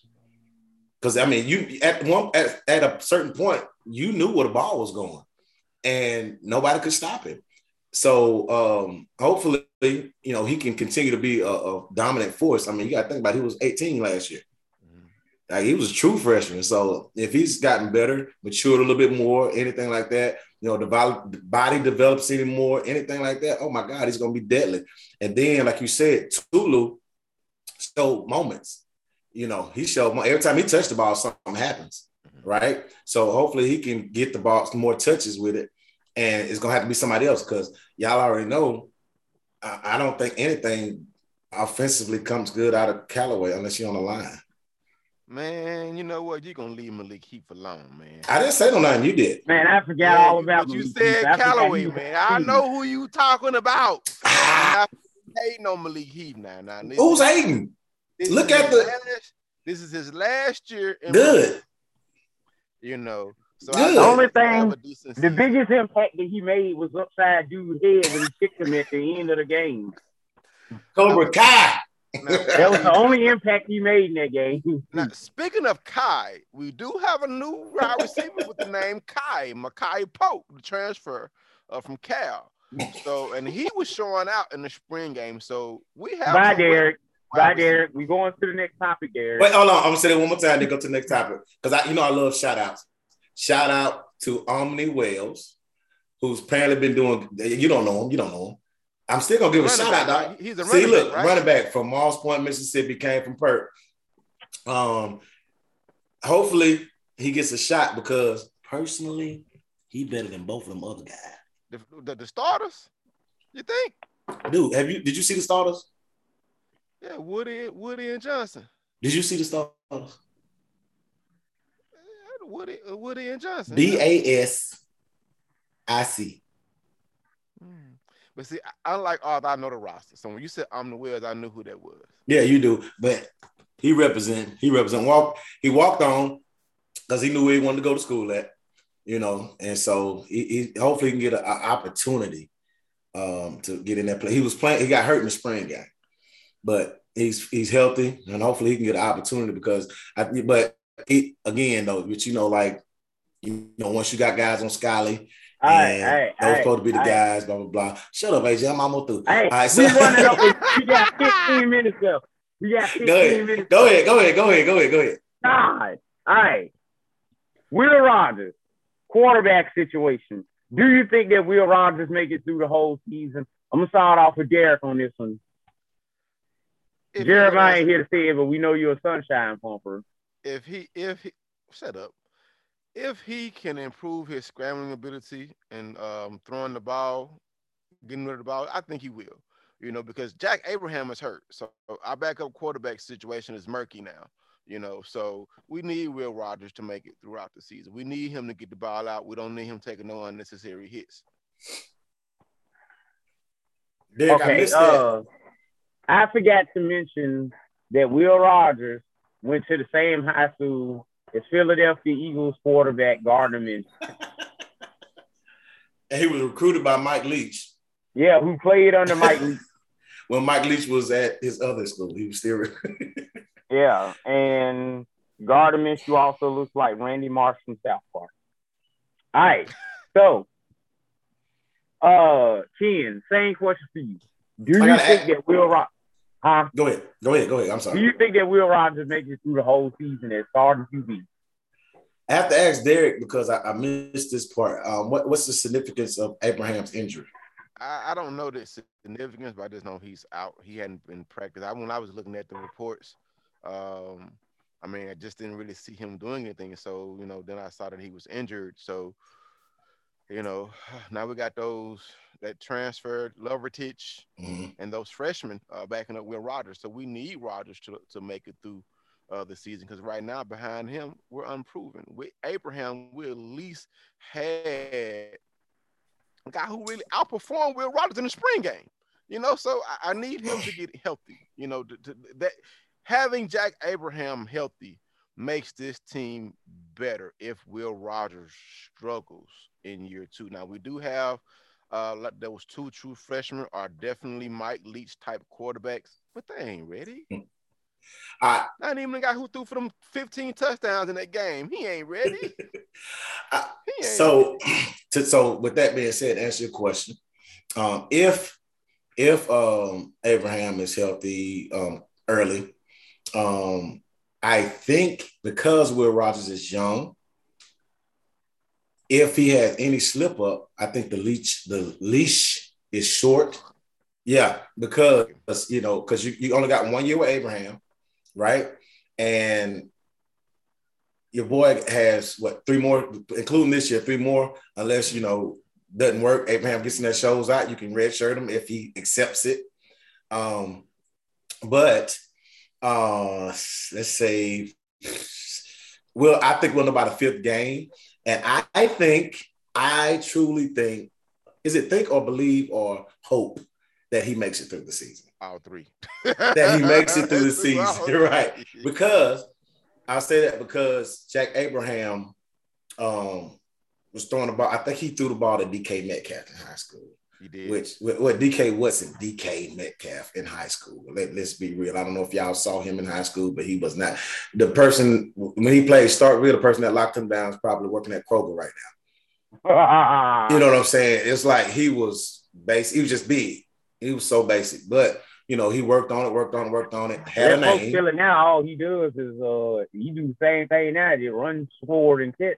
Because I mean, you at one at, at a certain point, you knew where the ball was going, and nobody could stop him. So um, hopefully, you know, he can continue to be a, a dominant force. I mean, you got to think about it, he was 18 last year. Like he was a true freshman. So if he's gotten better, matured a little bit more, anything like that, you know, the body develops anymore, anything like that. Oh my God, he's gonna be deadly. And then, like you said, Tulu showed moments. You know, he showed every time he touched the ball, something happens, mm-hmm. right? So hopefully he can get the ball some more touches with it, and it's gonna have to be somebody else because y'all already know. I, I don't think anything offensively comes good out of Callaway unless you're on the line. Man, you know what? You're gonna leave Malik Heath alone, man. I didn't say no nothing. You did. Man, I forgot Yeah, all about but you Malik said Heath. I Callaway, man. I know who you talking about. Ah, Now, hating on Malik Heath now. Now, this- who's hating? this Look at the- last- this is his last year. In Good. You know, so Good. I The only thing- The biggest impact that he made was upside dude's head when he kicked him at the end of the game. Cobra Kai. Now, That was the only impact he made in that game. Now, speaking of Kai, we do have a new wide receiver with the name Kai, Makai Polk, the transfer uh, from Cal. So, and he was showing out in the spring game. So we have. Bye, some Derek. wide Bye, receivers. Derek. We going to the next topic, Derek. Wait, hold on. I'm gonna say that one more time. Then go to the next topic because I, you know, I love shout outs. Shout out to Omni Wells, who's apparently been doing. You don't know him. You don't know him. I'm still gonna give a shout back, out, dog. He's a See, look, back, right? running back from Moss Point, Mississippi, came from Perk. Um, hopefully he gets a shot because personally, he better than both of them other guys. The, the, the starters, you think? Dude, have you? Did you see the starters? Yeah, Woody, Woody and Johnson. Did you see the starters? Woody, Woody and Johnson. B. A S I C. But see, unlike Arthur, I know the roster. So when you said I'm the Wells, I knew who that was. Yeah, you do. But he represent. He represent. Walk. He walked on because he knew where he wanted to go to school at. You know, and so he, he hopefully he can get an opportunity um, to get in that play. He was playing. He got hurt in the spring game, but he's he's healthy, and hopefully he can get an opportunity because. I, but he, again, though, but you know, like you know, once you got guys on Scally, all right, and all right, those all right, supposed to be the all right. guys, blah blah blah. Shut up, AJ. I'm almost through. Hey, All right, so- we running up. We got 15 minutes left. We got 15 Go ahead. minutes. Go left. ahead. Go ahead. Go ahead. Go ahead. Go ahead. God. All right. Will Rogers, quarterback situation. Do you think that Will Rogers make it through the whole season? I'm gonna start off with Derek on this one. If he Jeremiah ain't here to say it, but we know you're a sunshine pumper. if he if he shut up if he can improve his scrambling ability and um, throwing the ball getting rid of the ball i think he will you know because jack abraham is hurt. So our backup quarterback situation is murky now you know. So we need will rogers to make it throughout the season. We need him to get the ball out. We don't need him taking no unnecessary hits. Derek, I Okay, missed uh, I forgot to mention that Will Rogers went to the same high school as Philadelphia Eagles quarterback Gardner Minshew. and he was recruited by Mike Leach Yeah, who played under Mike Leach. when Mike Leach was at his other school. He was still. Yeah, and Gardner Minshew also looks like Randy Marsh from South Park. All right, so uh, Ken, same question for you. Do you think ask- that Will Rogers, huh? go ahead. Go ahead. Go ahead. I'm sorry. Do you think that Will Rogers makes it through the whole season as starting QB? I have to ask Derek because I, I missed this part. Um, what, what's the significance of Abraham's injury? I, I don't know the significance, but I just know he's out. He hadn't been practiced. I when I was looking at the reports, um, I mean, I just didn't really see him doing anything. So you know, then I saw that he was injured. So you know, now we got those that transferred Lovertich Mhm. and those freshmen uh, backing up Will Rogers. So we need Rogers to to make it through uh, the season because right now behind him we're unproven. With Abraham, we at least had a guy who really outperformed Will Rogers in the spring game. You know, so I, I need him to get healthy. You know, to, to, that having Jack Abraham healthy makes this team better if Will Rogers struggles in year two. Now we do have uh like those two true freshmen are definitely Mike Leach type quarterbacks, but they ain't ready. I, Not even the guy who threw for them 15 touchdowns in that game. He ain't ready. I, He ain't so, to, so with that being said, answer your question, um, if if um, Abraham is healthy um, early, um, I think because Will Rogers is young, if he has any slip up, I think the leash the leash is short. Yeah, because you know, because you, you only got one year with Abraham, right? And your boy has what three more, including this year, three more, unless you know doesn't work. Abraham gets in that shows out, you can redshirt him if he accepts it. Um, but uh let's say well, I think we'll know about a fifth game. And I, I think, I truly think, is it think or believe or hope that he makes it through the season? all three. That he makes it through the season, right. because I'll say that because Jack Abraham um, was throwing the ball. I think he threw the ball to DK Metcalf in high school, He did. which what DK wasn't DK Metcalf in high school. Let, let's be real. I don't know if y'all saw him in high school, but he was not the person when he played start real. The person that locked him down is probably working at Kroger right now. You know what I'm saying? It's like he was basic. He was just big. He was so basic, but you know he worked on it, worked on it, worked on it. Had a That folks name. feeling now, all he does is uh he do the same thing now, He runs forward and catch.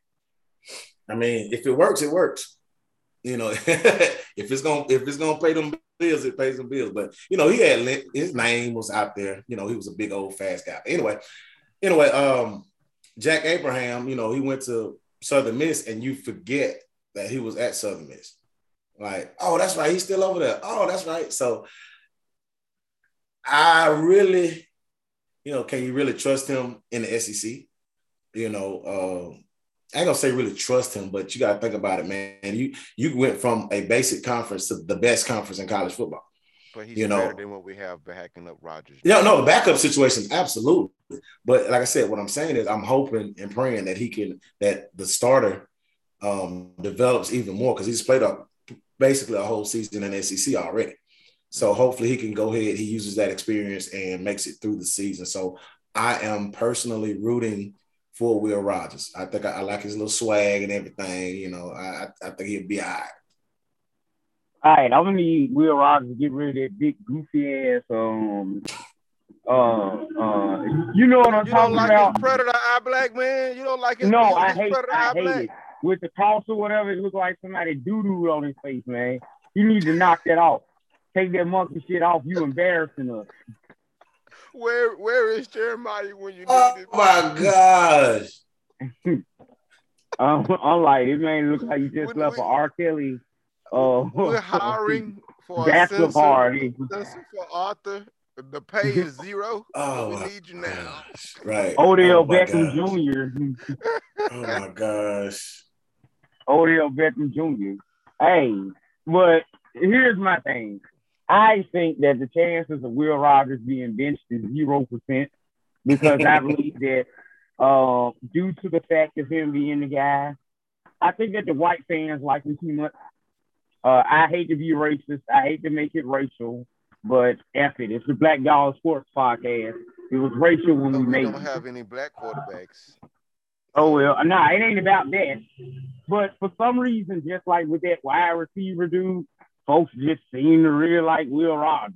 I mean, if it works, it works. You know, if it's gonna if it's gonna pay them bills, it pays them bills. But you know, he had his name was out there. You know, he was a big old fast guy. Anyway, anyway, um, Jack Abraham, you know, he went to Southern Miss, and you forget that he was at Southern Miss. Like, oh, that's right, he's still over there. Oh, that's right. So, I really, you know, can you really trust him in the SEC? You know, um, I ain't gonna say really trust him, but you gotta think about it, man. You you went from a basic conference to the best conference in college football. but he's you know- better than what we have backing up Rogers. Yeah, no, the backup situation, absolutely. But like I said, what I'm saying is I'm hoping and praying that he can that the starter um develops even more because he's played up basically a whole season in SEC already. So hopefully he can go ahead, he uses that experience and makes it through the season. So I am personally rooting for Will Rogers. I think I, I like his little swag and everything. You know, I I I think he'll be all right. All right, I'm gonna need Will Rogers to get rid of that big goofy ass um uh uh you know what I'm You don't talking like about? his predator eye black man? You don't like his, No, I hate predator I eye hate black? it. With the toss or whatever, it looks like somebody doo-doo on his face, man. You need to knock that off. Take that monkey shit off. You embarrassing us. Where where is Jeremiah when you need Oh him? my gosh. Um, I'm like, this man look like you just We- left we- for R. Kelly. Uh, We're hiring for a bachelor party. censor for Arthur. The pay is zero. Oh, we need you now. gosh. Right. Odell Oh Beckham gosh. Jr. Oh my gosh. Odell Beckham Jr. Hey, but here's my thing. I think that the chances of Will Rogers being benched is zero percent because I believe that uh, due to the fact of him being the guy, I think that the white fans like him too much. Uh, I hate to be racist. I hate to make it racial, but F it. It's the Black Dog Sports Podcast. It was racial when No, we we made don't it. have any black quarterbacks. Oh well, nah, it ain't about that. But for some reason, just like with that wide receiver dude, folks just seem to really like Will Rogers.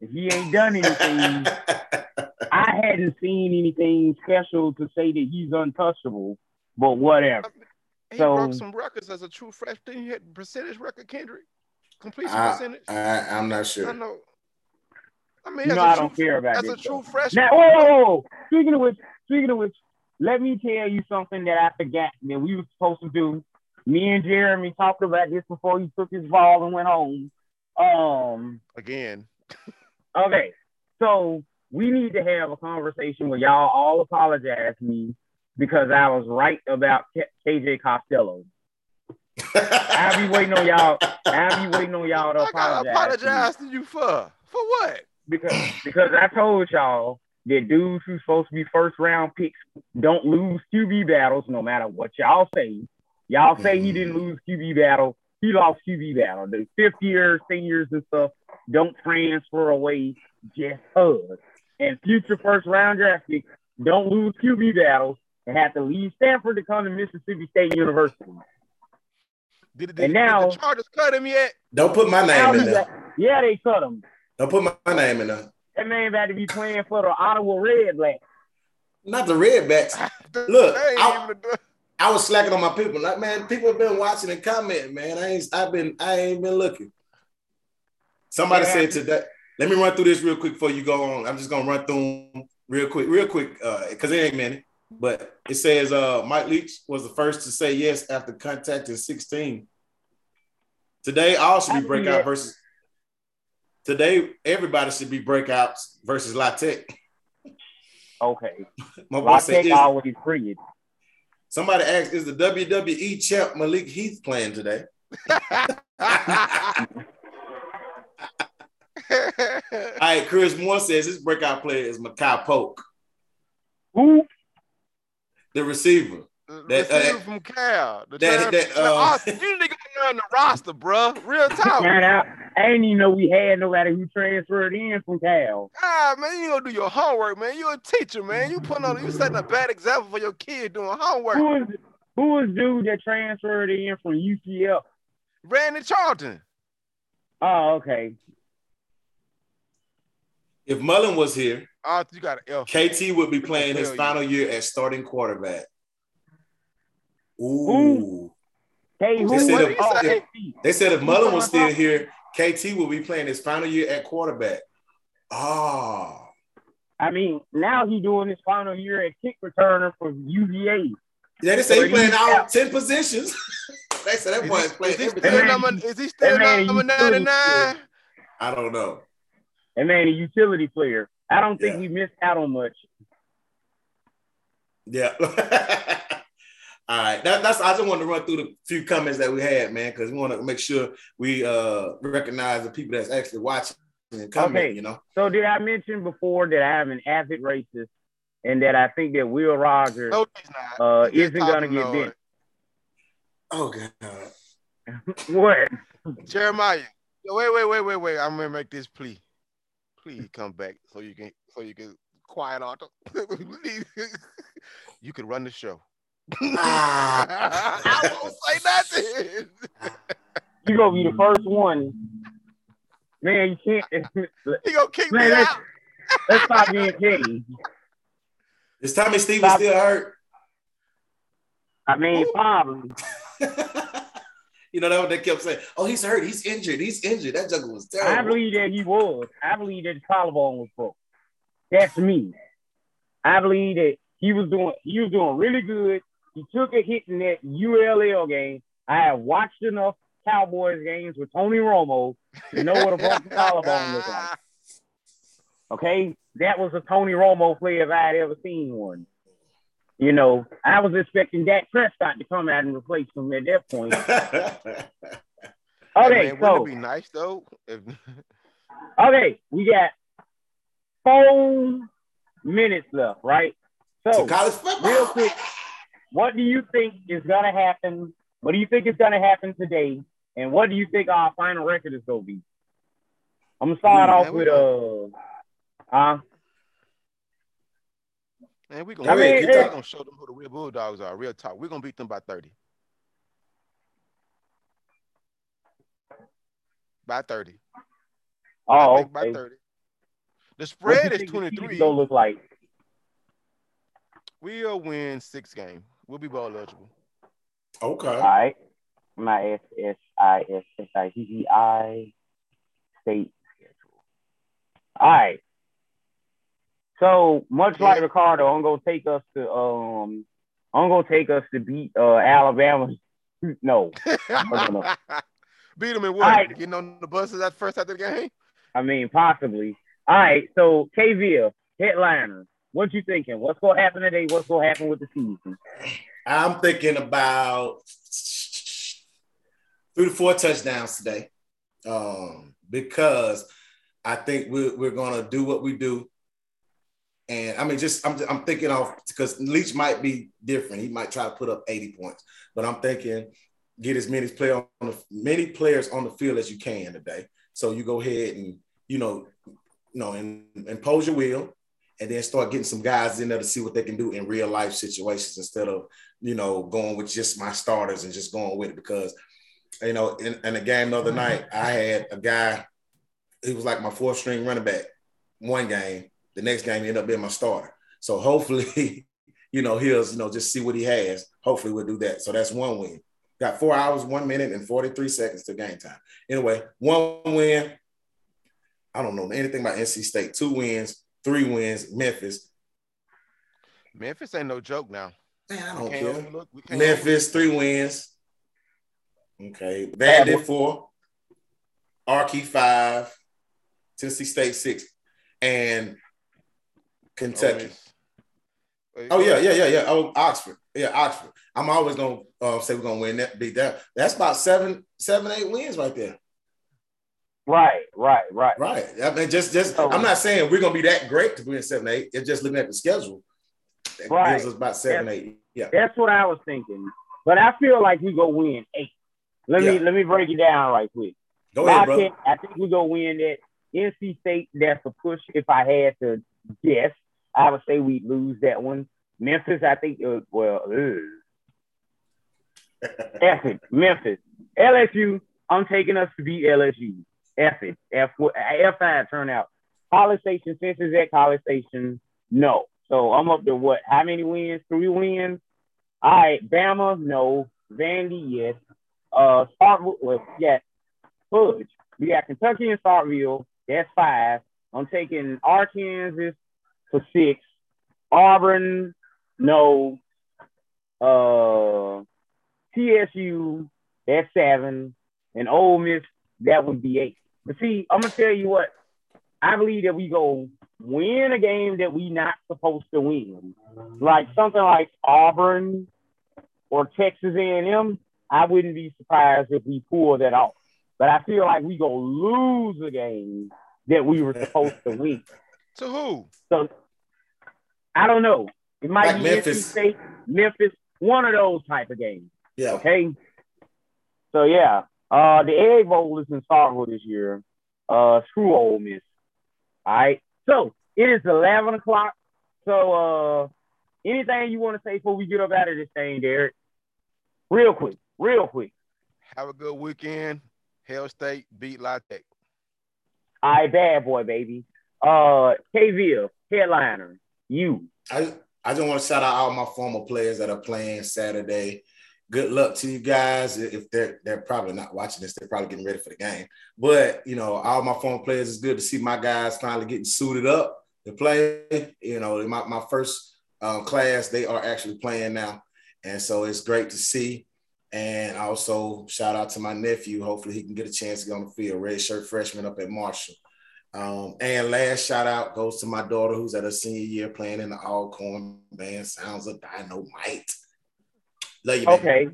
If he ain't done anything, I hadn't seen anything special to say that he's untouchable. But whatever. He So- broke some records as a true freshman. He had percentage record, Kendrick. Completion I, percentage. I, I'm not sure. I sure. know. I mean, You as know a I true, don't care about as this. a true stuff. freshman. Now, whoa, whoa, whoa. Speaking of which, speaking of which, let me tell you something that I forgot that we were supposed to do. Me and Jeremy talked about this before he took his ball and went home. Um, Again, okay, so we need to have a conversation where y'all all apologize to me because I was right about K- KJ Costello. I'll be waiting on y'all. I'll be waiting on y'all to I gotta apologize. to apologize to you for for what? because because I told y'all that dudes who's supposed to be first round picks don't lose QB battles no matter what y'all say. Y'all say he didn't lose QB battle. He lost QB battle. The fifth year seniors and stuff don't transfer away just us. And future first round draft picks don't lose QB battles and have to leave Stanford to come to Mississippi State University. Did, did, And did now- the Chargers cut him yet? Don't put my name in he's there. yeah, they cut him. Don't put my, my name in there. That man about to be playing for the Ottawa Redblacks. Not the Redbacks. Look, I- even a- I was slacking on my people. Like, man, people have been watching and commenting, man. I ain't I've been I ain't been looking. Somebody Yeah. said today. Let me run through this real quick before you go on. I'm just gonna run through them real quick, real quick, uh, because it ain't many. But it says uh Mike Leach was the first to say yes after contacting 16. Today, all should be breakout versus today, everybody should be breakouts versus La Tech. Okay. My boy La said, Tech is, always free. Somebody asked, is the WWE champ Malik Heath playing today? All right, Chris Moore says his breakout player is Makai Polk, Who? the receiver. The That- receiver uh, from Cal. The that- that, uh, Austin, you niggas learn the roster, bro. Real talk. Man, I, I didn't even know we had nobody who transferred in from Cal. Ah, man, you gonna do your homework, man. You a teacher, man. You putting on, you setting a bad example for your kid doing homework. Who is who is dude that transferred in from UCF? Randy Charlton. Oh, okay. If Mullen was here, Oh, you got an F. KT would be playing his final year as starting quarterback. Ooh. Ooh. Hey, who? They said if- oh, if- They said if Mullen was still here, KT would be playing his final year at quarterback. Oh. I mean, now he's doing his final year at kick returner for UVA. Yeah, they say he Thirty playing all out. 10 positions. they said that boy is playing is he everything. still man- number? Is he still man number ninety nine? I don't know. And man, a utility player. I don't think Yeah. we missed out on much. Yeah. All right. That, that's I just wanted to run through the few comments that we had, man, because we want to make sure we uh recognize the people that's actually watching and commenting, Okay. you know. So did I mention before that I am an avid racist and that I think that Will Rogers No, uh, isn't gonna get noise. bent? Oh god. What? Jeremiah, wait, wait, wait, wait, wait. I'm gonna make this plea. Please come back so you can so you can quiet out. you can run the show. Ah. I won't say nothing. You gonna be the first one. Man, you can't. He gonna kick me Man, let's- out. Let's stop being petty. Is Tommy Stevens Stop. still hurt? I mean, Who? probably. you know that what they kept saying. Oh, he's hurt. He's injured. He's injured. That juggle was terrible. I believe that he was. I believe that his collarbone was broke. That's me. I believe that he was doing he was doing really good. He took a hit in that ULL game. I have watched enough Cowboys games with Tony Romo to know what a broken collarbone looks like. Okay, that was a Tony Romo play if I had ever seen one. You know, I was expecting Dak Prescott to come out and replace him at that point. Hey, Okay, man, wouldn't so it be nice though if Okay, we got four minutes left, right? So, To college football. real quick, what do you think is gonna happen? What do you think is gonna happen today? And what do you think our final record is gonna be? I'm gonna start Ooh, off with uh, uh, Man, we Go gonna, we get that. gonna show them who the real Bulldogs are. Real talk. We're gonna beat them by 30. By 30. Oh, think by okay. 30. The spread is season 23. gonna look like? We'll win six games. We'll be bowl eligible. Okay. All right. My S S I S S I T T I state schedule. All right. So much like Ricardo, I'm gonna take us to um I'm gonna take us to beat uh Alabama. No, no, no. Beat them in what? Alright. Getting on the buses at first after the game? I mean possibly. All right, so KVL, headliner. What you thinking? What's gonna happen today? What's gonna happen with the season? I'm thinking about three to four touchdowns today, um, because I think we're, we're gonna do what we do. And I mean, just I'm, I'm thinking off because Leach might be different. He might try to put up 80 points, but I'm thinking get as many players on the many players on the field as you can today. So you go ahead and you know, you know, and impose your will, and then start getting some guys in there to see what they can do in real life situations instead of you know going with just my starters and just going with it. Because you know in, in a game the other mm-hmm. night I had a guy he was like my fourth string running back one game. The next game he ended up being my starter. So hopefully you know he'll you know just see what he has. Hopefully we'll do that. So that's one win. Got four hours one minute and 43 seconds to game time. Anyway one win. I don't know anything about NC State. Two wins three wins Memphis Memphis ain't no joke now. Man, I don't care. overlook- Memphis, three wins. Okay. Vandy, four. Archie, five. Tennessee State, six. And Kentucky. Wait, Oh, yeah, yeah, yeah, yeah. Oh, Oxford. Yeah, Oxford. I'm always going to uh, say we're going to win that, beat that. That's about seven, seven, eight wins right there. Right, right, right. Right. I mean, just, just, Oh. I'm not saying we're going to be that great to win seven, eight. It's just looking at the schedule. That Right. gives us about seven, eight. Yeah. That's what I was thinking. But I feel like we go win eight. Let me let me break it down right quick. Go I ahead, bro. think, I think we go win that. NC State, that's a push. If I had to guess, I would say we'd lose that one. Memphis, I think, uh, well, ugh. F. Memphis. LSU, I'm taking us to beat LSU. F it. F, F5 turnout. College Station, since it's at College Station, no. So I'm up to what? How many wins? Three wins? All right. Bama, no. Vandy, yes. Uh, Starkville, well, yeah. Fudge. We got Kentucky and Starkville. That's five. I'm taking Arkansas for six. Auburn, no. Uh, TSU, that's seven. And Ole Miss, that would be eight. But see, I'm gonna tell you what. I believe that we go win a game that we not supposed to win, like something like Auburn or Texas A&M. I wouldn't be surprised if we pull that off. But I feel like we go lose a game that we were supposed to win. To who? So I don't know. It might Like be Memphis. NC State, Memphis, one of those type of games. Yeah. Okay. So yeah, uh, the Egg Bowl is in Starkville this year. Uh, screw Ole Miss. All right. So it is eleven o'clock. So uh, anything you want to say before we get up out of this thing, Derek? Real quick, real quick. Have a good weekend. Hail State beat La Tech. All right, bad boy, baby. Uh, KVille, headliner, you. I I just want to shout out all my former players that are playing Saturday. Good luck to you guys. If they're they're probably not watching this, they're probably getting ready for the game. But you know, all my former players, it's good to see my guys finally getting suited up to play. You know, my, my first um, class, they are actually playing now. And so it's great to see. And also shout out to my nephew. Hopefully he can get a chance to get on the field. Red shirt freshman up at Marshall. Um, and last shout out goes to my daughter who's at her senior year playing in the Alcorn band. Sounds of Dynamite. Love you, baby. Okay.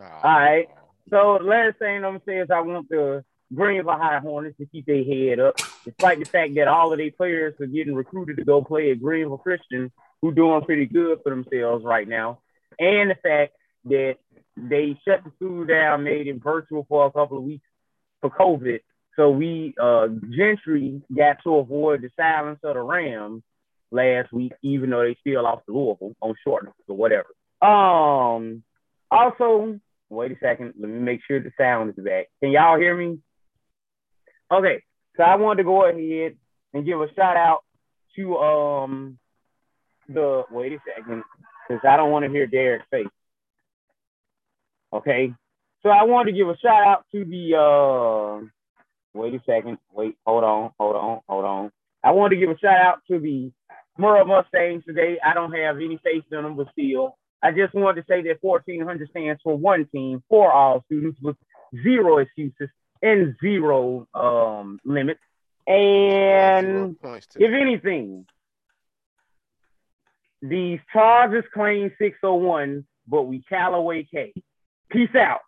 Aw. All right. So last thing I'm gonna say is I want to Greenville High Hornets to keep their head up, despite the fact that all of their players are getting recruited to go play at Greenville Christian, who doing pretty good for themselves right now, and the fact that they shut the school down, made it virtual for a couple of weeks for COVID. So we uh Gentry got to avoid the silence of the Rams last week, even though they still lost to Louisville on short notice or whatever. Um also, wait a second, let me make sure the sound is back. Can y'all hear me? Okay, so I wanted to go ahead and give a shout out to um the wait a second, because I don't want to hear Derek's face. Okay. So I wanted to give a shout out to the uh wait a second. Wait, hold on, hold on, hold on. I wanted to give a shout out to the Murrah Mustangs today. I don't have any faith in them, but still. I just wanted to say that 1400 stands for one team for all students with zero excuses and zero um, limits. And if anything, these charges claim 601, but we Callaway K. Peace out.